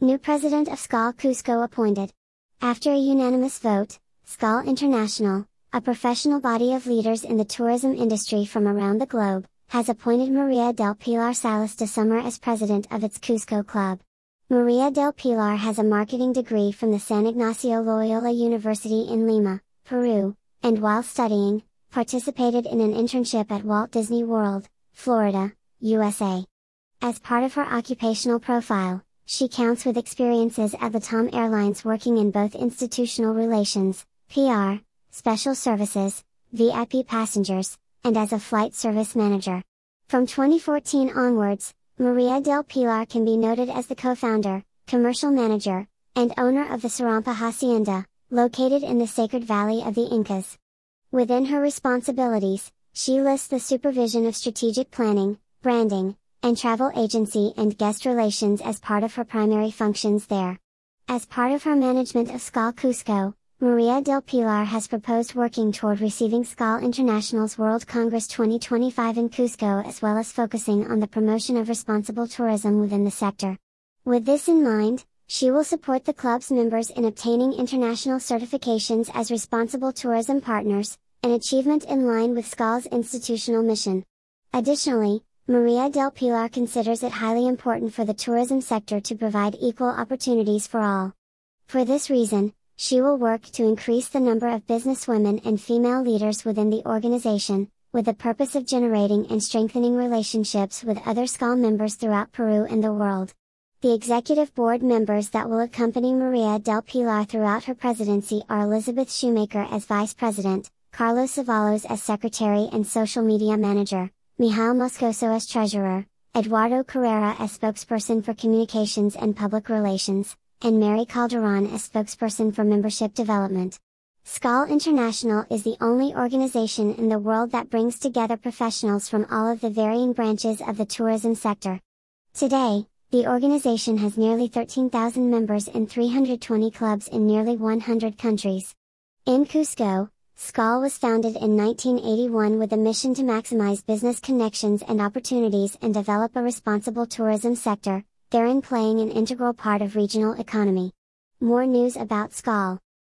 New president of Skål Cusco appointed. After a unanimous vote, Skål International, a professional body of leaders in the tourism industry from around the globe, has appointed Maria del Pilar Salas de Summer as president of its Cusco club. Maria del Pilar has a marketing degree from the San Ignacio Loyola University in Lima, Peru, and while studying, participated in an internship at Walt Disney World, Florida, USA. As part of her occupational profile, she counts with experiences at LATAM Airlines working in both institutional relations, PR, special services, VIP passengers, and as a flight service manager. From 2014 onwards, Maria del Pilar can be noted as the co-founder, commercial manager, and owner of the Sarampa Hacienda, located in the Sacred Valley of the Incas. Within her responsibilities, she lists the supervision of strategic planning, branding, and travel agency and guest relations as part of her primary functions there. As part of her management of Skål Cusco, Maria del Pilar has proposed working toward receiving Skål International's World Congress 2025 in Cusco as well as focusing on the promotion of responsible tourism within the sector. With this in mind, she will support the club's members in obtaining international certifications as responsible tourism partners, an achievement in line with Skål's institutional mission. Additionally, Maria del Pilar considers it highly important for the tourism sector to provide equal opportunities for all. For this reason, she will work to increase the number of businesswomen and female leaders within the organization, with the purpose of generating and strengthening relationships with other Skål members throughout Peru and the world. The executive board members that will accompany Maria del Pilar throughout her presidency are Elizabeth Shoemaker as vice president, Carlos Savalos as secretary and social media manager, Mijail Moscoso as treasurer, Eduardo Carrera as spokesperson for communications and public relations, and Mary Calderon as spokesperson for membership development. Skål International is the only organization in the world that brings together professionals from all of the varying branches of the tourism sector. Today, the organization has nearly 13,000 members in 320 clubs in nearly 100 countries. In Cusco, Skål was founded in 1981 with a mission to maximize business connections and opportunities and develop a responsible tourism sector, therein playing an integral part of regional economy. More news about Skål.